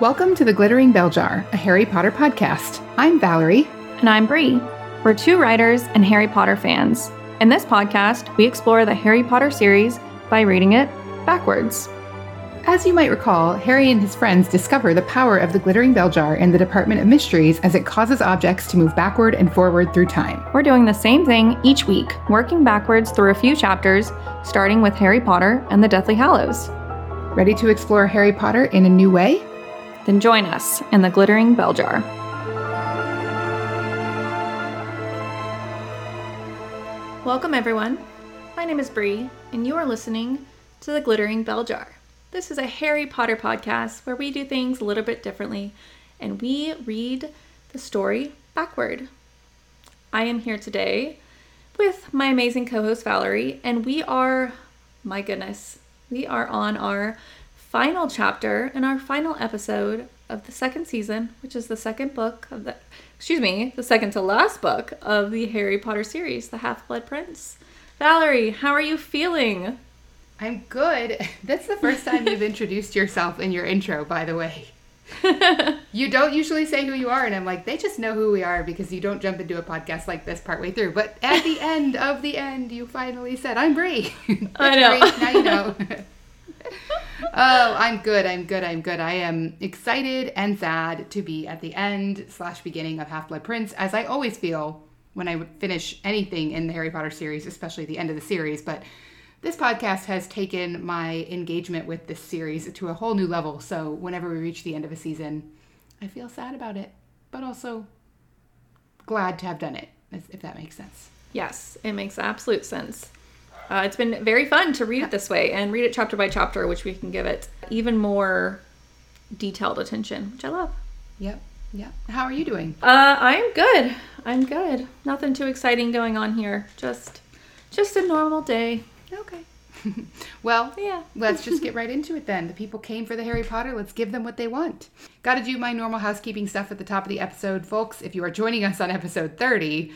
Welcome to the Glittering Bell Jar, a Harry Potter podcast. I'm Valerie. And I'm Bree. We're two writers and Harry Potter fans. In this podcast, we explore the Harry Potter series by reading it backwards. As you might recall, Harry and his friends discover the power of the glittering bell jar in the Department of Mysteries as it causes objects to move backward and forward through time. We're doing the same thing each week, working backwards through a few chapters, starting with Harry Potter and the Deathly Hallows. Ready to explore Harry Potter in a new way? Then join us in the glittering bell jar. Welcome, everyone. My name is Bree, and you are listening to the Glittering Bell Jar. This is a Harry Potter podcast where we do things a little bit differently and we read the story backward. I am here today with my amazing co host Valerie, and we are, my goodness, we are on our final chapter in our final episode of the second season, which is the second book of the, excuse me, the second to last book of the Harry Potter series, The Half Blood Prince. Valerie, how are you feeling? I'm good. That's the first time you've introduced yourself in your intro, by the way. you don't usually say who you are, and I'm like, they just know who we are because you don't jump into a podcast like this partway through. But at the end of the end, you finally said, I'm Bree. I know. Bree. Now you know. oh, I'm good. I'm good. I'm good. I am excited and sad to be at the end slash beginning of Half Blood Prince, as I always feel when I finish anything in the Harry Potter series, especially the end of the series. But this podcast has taken my engagement with this series to a whole new level. So whenever we reach the end of a season, I feel sad about it, but also glad to have done it, if that makes sense. Yes, it makes absolute sense. Uh, it's been very fun to read it this way and read it chapter by chapter, which we can give it even more detailed attention, which I love. Yep. Yep. How are you doing? Uh, I'm good. I'm good. Nothing too exciting going on here. Just, just a normal day. Okay. well, Yeah. let's just get right into it then. The people came for the Harry Potter. Let's give them what they want. Got to do my normal housekeeping stuff at the top of the episode, folks. If you are joining us on episode 30,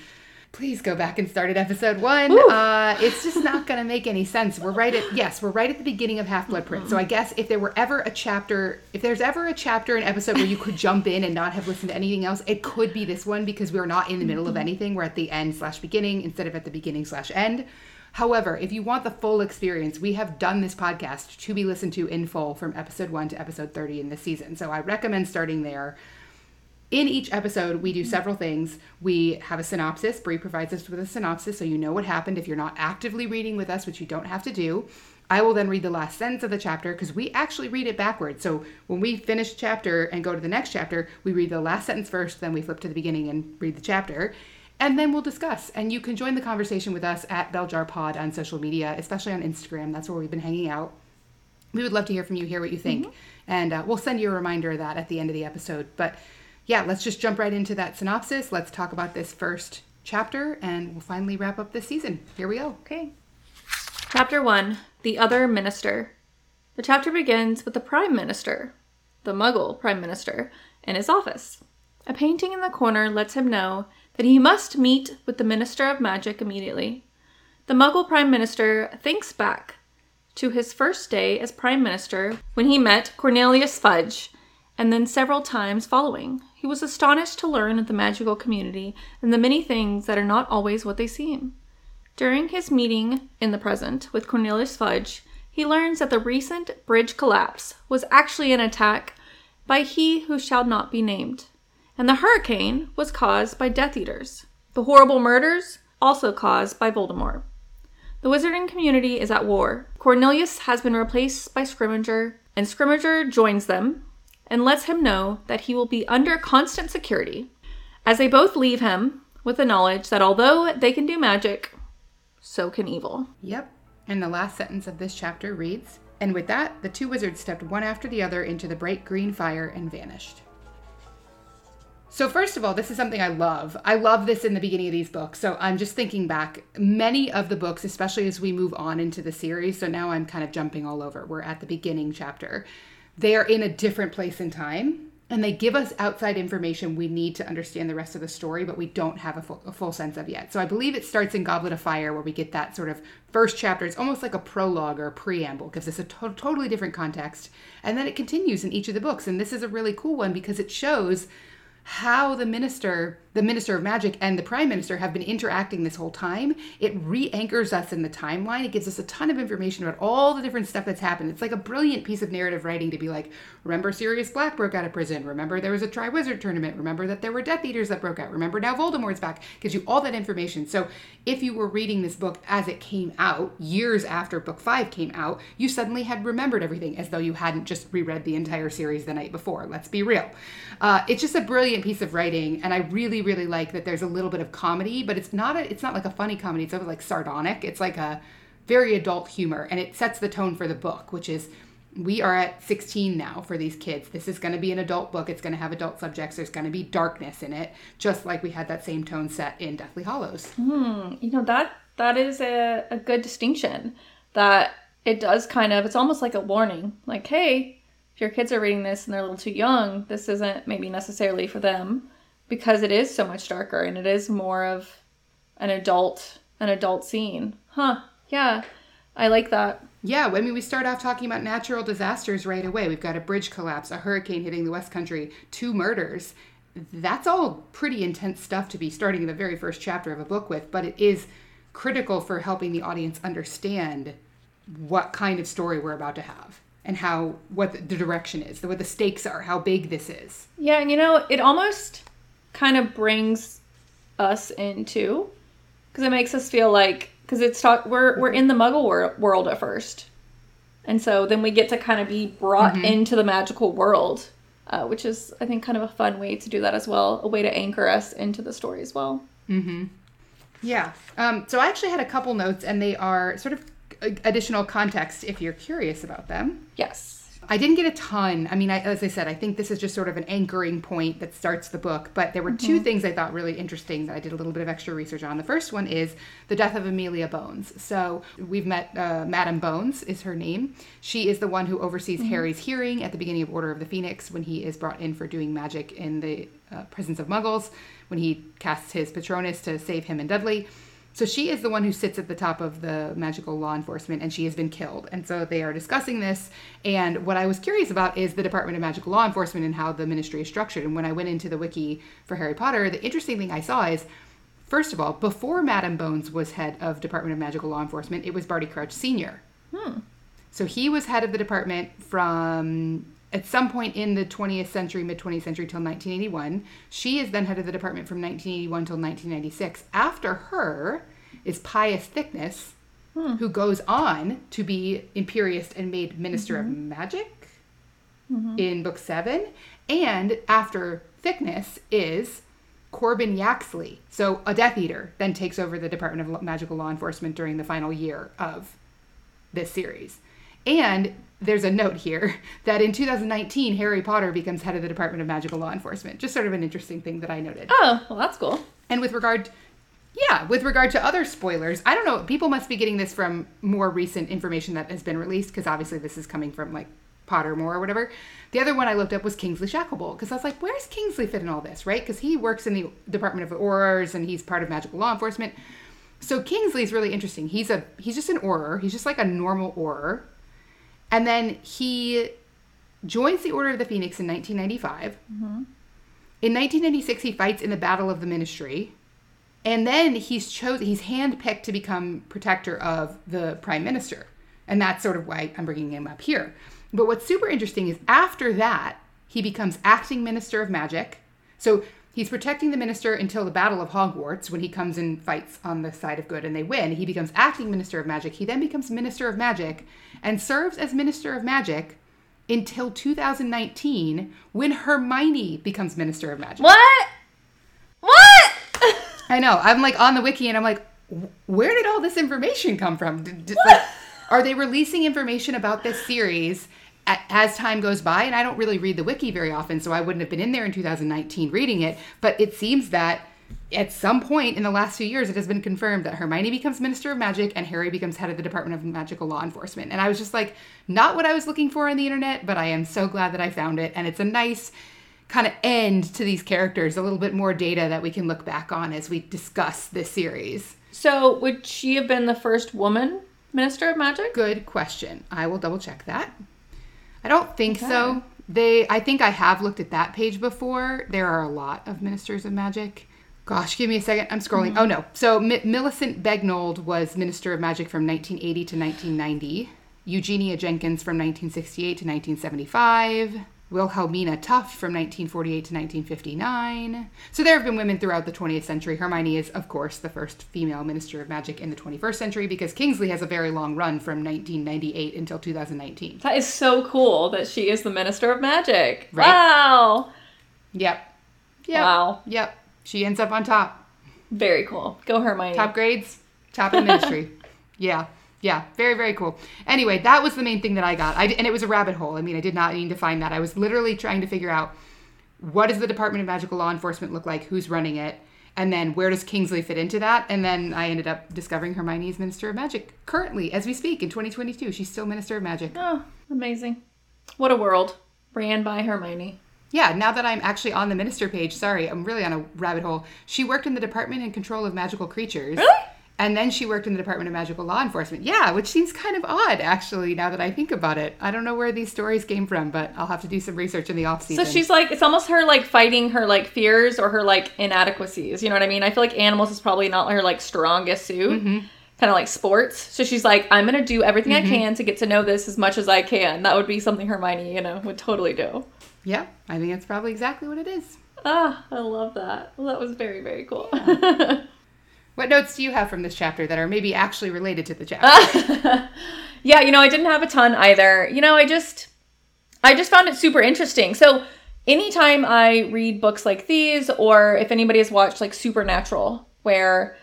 please go back and start at episode one. Uh, it's just not going to make any sense. We're right at yes, we're right at the beginning of Half Blood Prince. So I guess if there were ever a chapter, if there's ever a chapter, an episode where you could jump in and not have listened to anything else, it could be this one because we're not in the middle of anything. We're at the end slash beginning instead of at the beginning slash end. However, if you want the full experience, we have done this podcast to be listened to in full from episode one to episode 30 in this season. So I recommend starting there. In each episode, we do several things. We have a synopsis. Bree provides us with a synopsis so you know what happened if you're not actively reading with us, which you don't have to do. I will then read the last sentence of the chapter because we actually read it backwards. So when we finish a chapter and go to the next chapter, we read the last sentence first, then we flip to the beginning and read the chapter. And then we'll discuss. And you can join the conversation with us at Belljar Pod on social media, especially on Instagram. That's where we've been hanging out. We would love to hear from you, hear what you think. And uh, we'll send you a reminder of that at the end of the episode. But yeah, let's just jump right into that synopsis. Let's talk about this first chapter and we'll finally wrap up this season. Here we go. Okay. Chapter 1 The Other Minister. The chapter begins with the Prime Minister, the Muggle Prime Minister, in his office. A painting in the corner lets him know that he must meet with the Minister of Magic immediately. The Muggle Prime Minister thinks back to his first day as Prime Minister when he met Cornelius Fudge, and then several times following. He was astonished to learn of the magical community and the many things that are not always what they seem. During his meeting in the present with Cornelius Fudge, he learns that the recent bridge collapse was actually an attack by he who shall not be named, and the hurricane was caused by Death Eaters. The horrible murders also caused by Voldemort. The wizarding community is at war. Cornelius has been replaced by Scrimgeour, and Scrimgeour joins them and lets him know that he will be under constant security, as they both leave him with the knowledge that although they can do magic, so can evil. Yep. And the last sentence of this chapter reads And with that, the two wizards stepped one after the other into the bright green fire and vanished. So, first of all, this is something I love. I love this in the beginning of these books. So, I'm just thinking back. Many of the books, especially as we move on into the series, so now I'm kind of jumping all over. We're at the beginning chapter. They are in a different place in time. and they give us outside information we need to understand the rest of the story, but we don't have a full, a full sense of yet. So I believe it starts in Goblet of Fire, where we get that sort of first chapter. It's almost like a prologue or a preamble, gives us a to- totally different context. And then it continues in each of the books. And this is a really cool one because it shows how the minister, the minister of magic, and the prime minister have been interacting this whole time. It re anchors us in the timeline. It gives us a ton of information about all the different stuff that's happened. It's like a brilliant piece of narrative writing to be like, remember Sirius Black broke out of prison. Remember there was a Triwizard tournament. Remember that there were Death Eaters that broke out. Remember now Voldemort's back. Gives you all that information. So if you were reading this book as it came out, years after book five came out, you suddenly had remembered everything as though you hadn't just reread the entire series the night before. Let's be real. Uh, it's just a brilliant piece of writing, and I really, really like that there's a little bit of comedy, but it's not a, it's not like a funny comedy. It's sort of like sardonic. It's like a very adult humor, and it sets the tone for the book, which is we are at 16 now for these kids. This is going to be an adult book. It's going to have adult subjects. There's going to be darkness in it, just like we had that same tone set in Deathly Hallows. Hmm, you know that that is a, a good distinction. That it does kind of it's almost like a warning. Like, hey, if your kids are reading this and they're a little too young, this isn't maybe necessarily for them because it is so much darker and it is more of an adult an adult scene. Huh. Yeah. I like that. Yeah, I mean, we start off talking about natural disasters right away. We've got a bridge collapse, a hurricane hitting the West Country, two murders. That's all pretty intense stuff to be starting in the very first chapter of a book with, but it is critical for helping the audience understand what kind of story we're about to have and how what the direction is, what the stakes are, how big this is. Yeah, and you know, it almost kind of brings us into because it makes us feel like because it's talk we're we're in the Muggle wor- world at first, and so then we get to kind of be brought into the magical world, uh, which is I think kind of a fun way to do that as well, a way to anchor us into the story as well. Yeah. Um, so I actually had a couple notes, and they are sort of uh, additional context if you're curious about them. Yes. I didn't get a ton. I mean, I, as I said, I think this is just sort of an anchoring point that starts the book. But there were two things I thought really interesting that I did a little bit of extra research on. The first one is the death of Amelia Bones. So we've met uh, Madame Bones, is her name. She is the one who oversees Harry's hearing at the beginning of Order of the Phoenix when he is brought in for doing magic in the uh, presence of Muggles, when he casts his Patronus to save him and Dudley. So she is the one who sits at the top of the magical law enforcement, and she has been killed. And so they are discussing this. And what I was curious about is the Department of Magical Law Enforcement and how the ministry is structured. And when I went into the wiki for Harry Potter, the interesting thing I saw is, first of all, before Madam Bones was head of Department of Magical Law Enforcement, it was Barty Crouch Senior. Hmm. So he was head of the department from at some point in the 20th century, mid 20th century till 1981. She is then head of the department from 1981 till 1996. After her is Pius Thicknesse, hmm. who goes on to be Imperious and made Minister of mm-hmm. Magic mm-hmm. in book seven. And after Thicknesse is Corban Yaxley. So a Death Eater then takes over the Department of Magical Law Enforcement during the final year of this series. And there's a note here that in 2019, Harry Potter becomes head of the Department of Magical Law Enforcement. Just sort of an interesting thing that I noted. Oh, well, that's cool. And with regard, yeah, with regard to other spoilers, I don't know. People must be getting this from more recent information that has been released because obviously this is coming from like Pottermore or whatever. The other one I looked up was Kingsley Shacklebolt because I was like, where's Kingsley fit in all this, right? Because he works in the Department of Aurors and he's part of Magical Law Enforcement. So Kingsley's really interesting. He's a he's just an Auror. He's just like a normal Auror. And then he joins the Order of the Phoenix in 1995. Mm-hmm. In 1996, he fights in the Battle of the Ministry. And then he's chosen, he's handpicked to become protector of the prime minister. And that's sort of why I'm bringing him up here. But what's super interesting is after that, he becomes acting minister of magic. So he's protecting the minister until the Battle of Hogwarts when he comes and fights on the side of good and they win. He becomes acting minister of magic. He then becomes minister of magic and serves as minister of magic until 2019 when Hermione becomes minister of magic. What? What? I know. I'm like on the wiki and I'm like, where did all this information come from? Did, did- like, are they releasing information about this series as time goes by? And I don't really read the wiki very often, so I wouldn't have been in there in 2019 reading it. But it seems that at some point in the last few years, it has been confirmed that Hermione becomes Minister of Magic and Harry becomes head of the Department of Magical Law Enforcement. And I was just like, not what I was looking for on the internet, but I am so glad that I found it. And it's a nice kind of end to these characters, a little bit more data that we can look back on as we discuss this series. So, would she have been the first woman minister of magic? Good question. I will double check that. I don't think so. They I think I have looked at that page before. There are a lot of ministers of magic. Gosh, give me a second. I'm scrolling. Mm-hmm. Oh no. So M- Millicent Bagnold was minister of magic from 1980 to 1990. Eugenia Jenkins from 1968 to 1975. Wilhelmina Tuft from 1948 to 1959. So there have been women throughout the 20th century. Hermione is, of course, the first female minister of magic in the 21st century because Kingsley has a very long run from 1998 until 2019. That is so cool that she is the minister of magic. Right. Wow. Yep. Yep. Wow. Yep. She ends up on top. Very cool. Go Hermione. Top grades, top in ministry. yeah. Yeah. Very, very cool. Anyway, that was the main thing that I got. I, and it was a rabbit hole. I mean, I did not need to find that. I was literally trying to figure out what does the Department of Magical Law Enforcement look like? Who's running it? And then where does Kingsley fit into that? And then I ended up discovering Hermione's Minister of Magic currently, as we speak, in 2022. She's still Minister of Magic. Oh, amazing. What a world. Ran by Hermione. Yeah, now that I'm actually on the minister page, sorry, I'm really on a rabbit hole. She worked in the Department in Control of Magical Creatures. Really? And then she worked in the Department of Magical Law Enforcement. Yeah, which seems kind of odd, actually, now that I think about it. I don't know where these stories came from, but I'll have to do some research in the off season. So she's like, it's almost her like fighting her like fears or her like inadequacies. You know what I mean? I feel like animals is probably not her like strongest suit. Mm-hmm. Kind of like sports. So she's like, I'm gonna do everything I can to get to know this as much as I can. That would be something Hermione, you know, would totally do. Yeah, I think that's probably exactly what it is. Ah, I love that. Well, that was very, very cool. What notes do you have from this chapter that are maybe actually related to the chapter? yeah, you know, I didn't have a ton either. You know, I just I just found it super interesting. So, anytime I read books like these or if anybody has watched like Supernatural where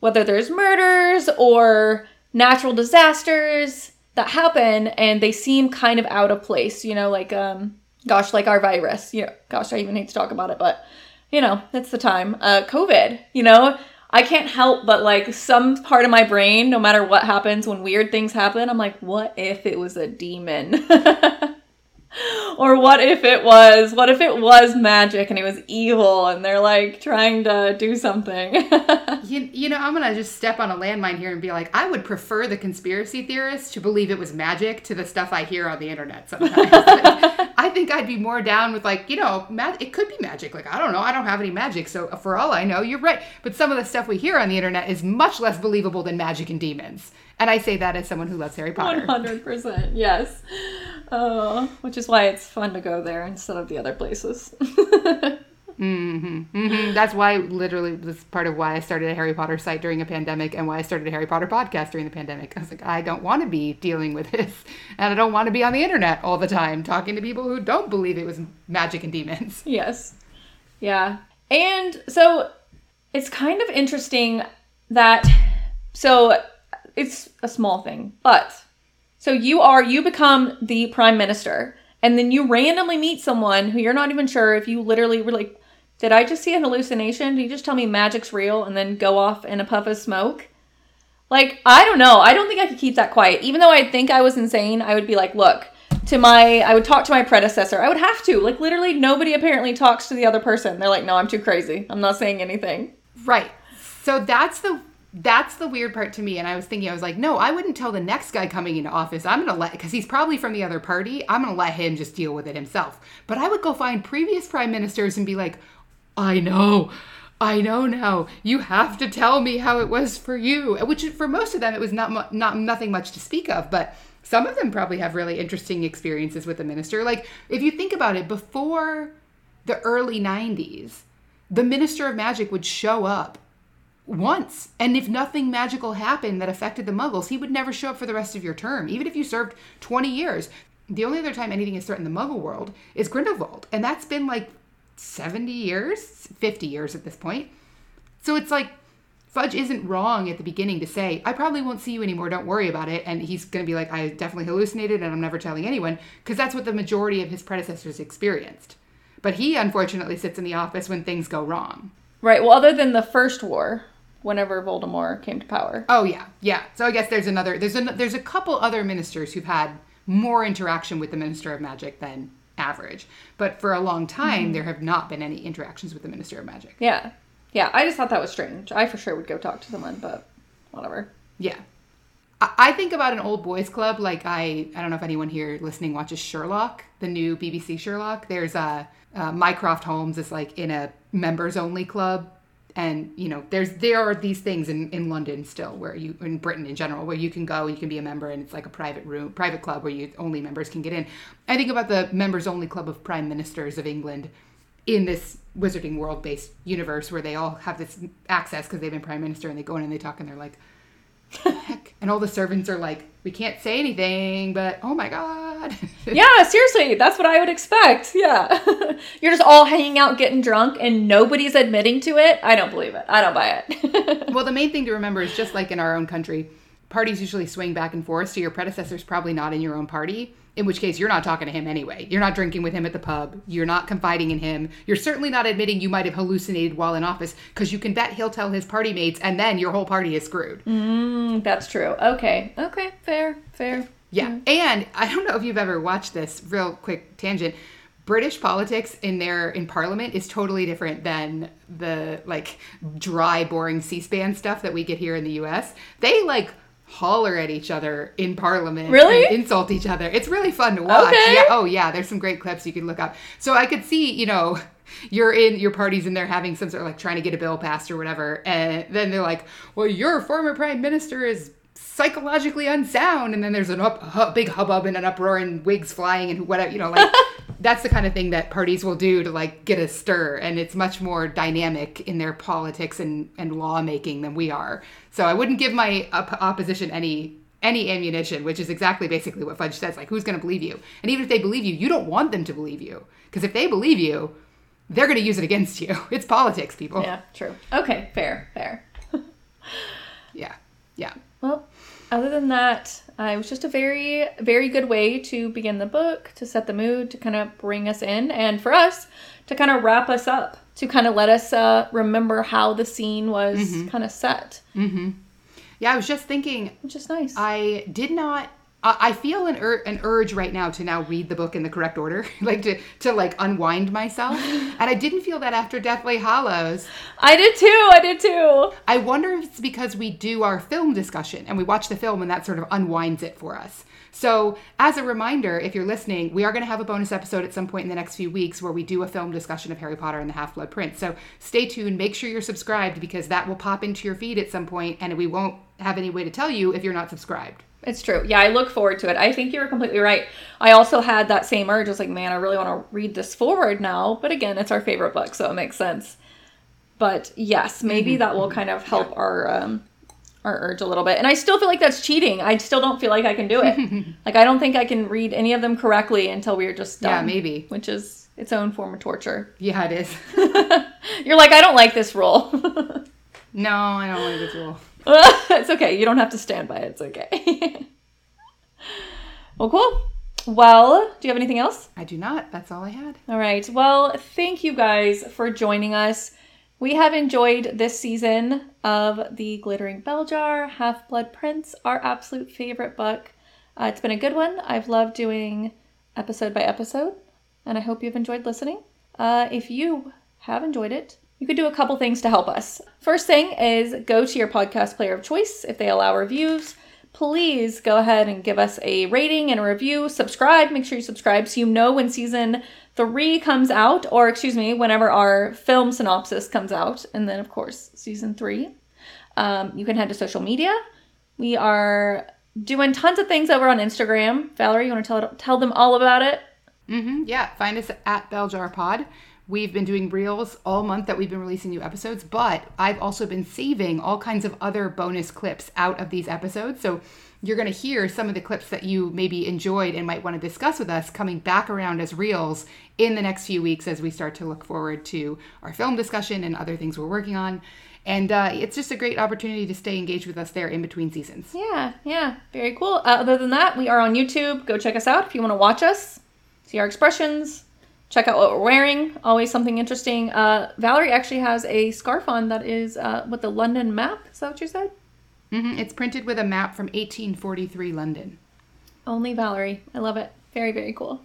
whether there's murders or natural disasters that happen and they seem kind of out of place, you know, like um gosh, like our virus. You know, gosh, I even hate to talk about it, but you know, it's the time. Uh COVID, you know, I can't help but like some part of my brain, no matter what happens when weird things happen, I'm like, what if it was a demon? or what if it was what if it was magic and it was evil and they're like trying to do something? you, you know, I'm going to just step on a landmine here and be like, I would prefer the conspiracy theorists to believe it was magic to the stuff I hear on the internet sometimes. I think I'd be more down with, like, you know, ma- it could be magic. Like, I don't know. I don't have any magic. So, for all I know, you're right. But some of the stuff we hear on the internet is much less believable than magic and demons. And I say that as someone who loves Harry Potter. 100%. Yes. Oh, which is why it's fun to go there instead of the other places. Mhm. That's why, literally, this part of why I started a Harry Potter site during a pandemic and why I started a Harry Potter podcast during the pandemic. I was like, I don't want to be dealing with this. And I don't want to be on the internet all the time talking to people who don't believe it was magic and demons. Yes. Yeah. And so it's kind of interesting that so it's a small thing, but so you are you become the prime minister and then you randomly meet someone who you're not even sure if you literally were like did I just see an hallucination? Did you just tell me magic's real and then go off in a puff of smoke? Like, I don't know. I don't think I could keep that quiet. Even though I think I was insane, I would be like, look, to my I would talk to my predecessor. I would have to. Like literally nobody apparently talks to the other person. They're like, "No, I'm too crazy. I'm not saying anything." Right. So that's the that's the weird part to me. And I was thinking, I was like, no, I wouldn't tell the next guy coming into office. I'm gonna let because he's probably from the other party. I'm gonna let him just deal with it himself. But I would go find previous prime ministers and be like, I know. I know now. You have to tell me how it was for you. Which for most of them it was not not nothing much to speak of, but some of them probably have really interesting experiences with the minister. Like if you think about it, before the early 90s, the minister of magic would show up once. And if nothing magical happened that affected the muggles, he would never show up for the rest of your term, even if you served 20 years. The only other time anything has threatened the muggle world is Grindelwald. And that's been like 70 years, 50 years at this point. So it's like Fudge isn't wrong at the beginning to say, I probably won't see you anymore, don't worry about it. And he's going to be like, I definitely hallucinated and I'm never telling anyone, because that's what the majority of his predecessors experienced. But he unfortunately sits in the office when things go wrong. Right. Well, other than the first war, whenever Voldemort came to power. Oh yeah, yeah. So I guess there's another there's a there's a couple other ministers who've had more interaction with the Minister of Magic than average. But for a long time, there have not been any interactions with the Minister of Magic. Yeah. Yeah, I just thought that was strange. I for sure would go talk to someone, but whatever. Yeah. I I think about an old boys club like I I don't know if anyone here listening watches Sherlock, the new BBC Sherlock. There's a uh, Mycroft Holmes is like in a members only club and you know there's there are these things in in London still where you in Britain in general where you can go you can be a member and it's like a private room private club where you only members can get in. I think about the members only club of prime ministers of England in this wizarding world based universe where they all have this access because they've been prime minister and they go in and they talk and they're like and all the servants are like we can't say anything but oh my god Yeah, seriously, that's what I would expect. Yeah. You're just all hanging out getting drunk and nobody's admitting to it. I don't believe it. I don't buy it. well the main thing to remember is just like in our own country parties usually swing back and forth so your predecessor's probably not in your own party in which case you're not talking to him anyway you're not drinking with him at the pub you're not confiding in him you're certainly not admitting you might have hallucinated while in office because you can bet he'll tell his party mates and then your whole party is screwed Mm, that's true. Okay. Okay. Fair. Fair. Yeah. Mm-hmm. And I don't know if you've ever watched this real quick tangent. British politics in their in parliament is totally different than the like dry boring C-SPAN stuff that we get here in the US. They like holler at each other in parliament Really? and insult each other. It's really fun to watch. Okay. Yeah. Oh yeah, there's some great clips you can look up. So I could see, you know, you're in your party's in there having some sort of like trying to get a bill passed or whatever and then they're like, "Well, your former prime minister is psychologically unsound," and then there's an up, hu- big hubbub and an uproar and wigs flying and whatever, you know, like that's the kind of thing that parties will do to like get a stir, and it's much more dynamic in their politics and and lawmaking than we are. So I wouldn't give my op- opposition any any ammunition, which is exactly basically what Fudge says. Like, who's going to believe you? And even if they believe you, you don't want them to believe you because if they believe you, they're going to use it against you. It's politics, people. Yeah. True. Okay. Fair. Fair. Yeah. Yeah. Well, other than that, uh, it was just a very, very good way to begin the book, to set the mood, to kind of bring us in, and for us to kind of wrap us up, to kind of let us uh, remember how the scene was kind of set, Yeah. I was just thinking, which is nice. I did not. I I feel an, ur- an urge right now to now read the book in the correct order, like to to like unwind myself, and I didn't feel that after Deathly Hallows. I did too. I did too. I wonder if it's because we do our film discussion and we watch the film and that sort of unwinds it for us. So, as a reminder, if you're listening, we are going to have a bonus episode at some point in the next few weeks where we do a film discussion of Harry Potter and the Half Blood Prince. So, stay tuned. Make sure you're subscribed because that will pop into your feed at some point and we won't have any way to tell you if you're not subscribed. It's true. Yeah, I look forward to it. I think you were completely right. I also had that same urge. I was like, man, I really want to read this forward now. But again, it's our favorite book, so it makes sense. But yes, maybe that will kind of help our um, our urge a little bit. And I still feel like that's cheating. I still don't feel like I can do it. like I don't think I can read any of them correctly until we are just done. Yeah, maybe. Which is its own form of torture. Yeah, it is. You're like, I don't like this rule. no, I don't like this rule. it's okay. You don't have to stand by it. It's okay. well, cool. Well, do you have anything else? I do not. That's all I had. All right. Well, thank you guys for joining us. We have enjoyed this season of The Glittering Bell Jar, Half Blood Prince, our absolute favorite book. Uh, it's been a good one. I've loved doing episode by episode, and I hope you've enjoyed listening. Uh, if you have enjoyed it, you could do a couple things to help us. First thing is go to your podcast player of choice if they allow reviews. Please go ahead and give us a rating and a review. Subscribe. Make sure you subscribe so you know when season three comes out, or excuse me, whenever our film synopsis comes out. And then, of course, season three. Um, you can head to social media. We are doing tons of things over on Instagram. Valerie, you want to tell, tell them all about it? hmm Yeah, find us at Bell Jar Pod. We've been doing reels all month that we've been releasing new episodes, but I've also been saving all kinds of other bonus clips out of these episodes. So you're going to hear some of the clips that you maybe enjoyed and might want to discuss with us coming back around as reels in the next few weeks as we start to look forward to our film discussion and other things we're working on. And uh, it's just a great opportunity to stay engaged with us there in between seasons. Yeah, yeah, very cool. Uh, other than that, we are on YouTube. Go check us out if you want to watch us, see our expressions, check out what we're wearing. Always something interesting. Uh, Valerie actually has a scarf on that is uh, with the London map. Is that what you said? hmm It's printed with a map from 1843 London. Only Valerie. I love it. Very, very cool.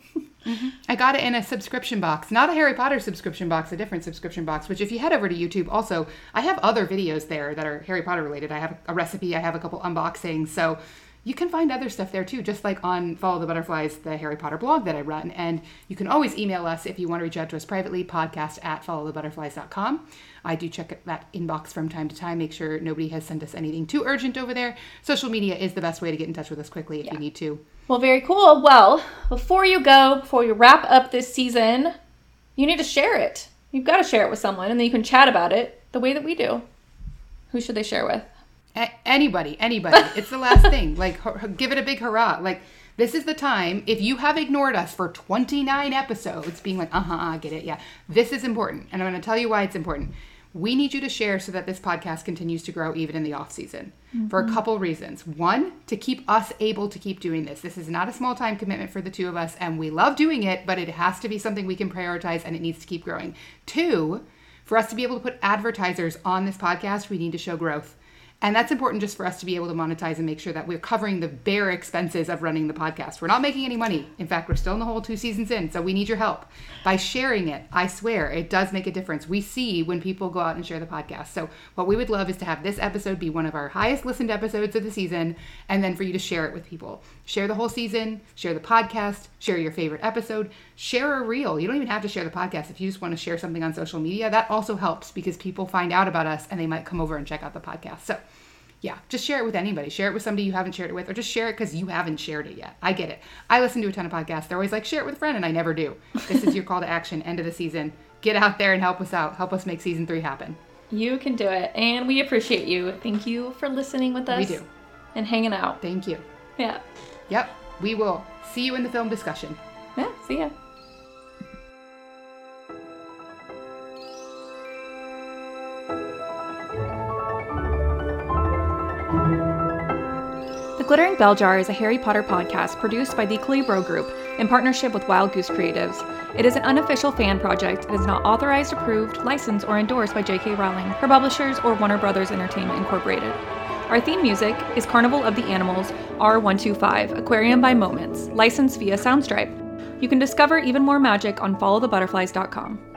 I got it in a subscription box, not a Harry Potter subscription box, a different subscription box. Which, if you head over to YouTube, also I have other videos there that are Harry Potter related. I have a recipe, I have a couple unboxings, so you can find other stuff there too, just like on Follow the Butterflies, the Harry Potter blog that I run. And you can always email us if you want to reach out to us privately, podcast at followthebutterflies.com. I do check that inbox from time to time, make sure nobody has sent us anything too urgent over there. Social media is the best way to get in touch with us quickly if you need to. Well, very cool. Well, before you go, before you wrap up this season, you need to share it. You've got to share it with someone, and then you can chat about it the way that we do. Who should they share with? A- anybody, anybody. it's the last thing. Like, give it a big hurrah. Like, this is the time. If you have ignored us for 29 episodes, being like, uh huh, I get it. Yeah. This is important. And I'm going to tell you why it's important. We need you to share so that this podcast continues to grow even in the off season for a couple reasons. One, to keep us able to keep doing this. This is not a small time commitment for the two of us, and we love doing it, but it has to be something we can prioritize and it needs to keep growing. Two, for us to be able to put advertisers on this podcast, we need to show growth. And that's important just for us to be able to monetize and make sure that we're covering the bare expenses of running the podcast. We're not making any money. In fact, we're still in the whole two seasons in, so we need your help. By sharing it, I swear, it does make a difference. We see when people go out and share the podcast. So, what we would love is to have this episode be one of our highest listened episodes of the season, and then for you to share it with people. Share the whole season, share the podcast, share your favorite episode, share a reel. You don't even have to share the podcast. If you just want to share something on social media, that also helps because people find out about us and they might come over and check out the podcast. So, yeah, just share it with anybody. Share it with somebody you haven't shared it with, or just share it because you haven't shared it yet. I get it. I listen to a ton of podcasts. They're always like, share it with a friend, and I never do. This is your call to action, end of the season. Get out there and help us out. Help us make season three happen. You can do it, and we appreciate you. Thank you for listening with us. We do. And hanging out. Thank you. Yeah. Yep, we will see you in the film discussion. Yeah. See ya. Glittering Bell Jar is a Harry Potter podcast produced by the Calibro Group in partnership with Wild Goose Creatives. It is an unofficial fan project and is not authorized, approved, licensed, or endorsed by J.K. Rowling, her publishers, or Warner Brothers Entertainment Incorporated. Our theme music is Carnival of the Animals R125 Aquarium by Moments, licensed via Soundstripe. You can discover even more magic on followthebutterflies.com.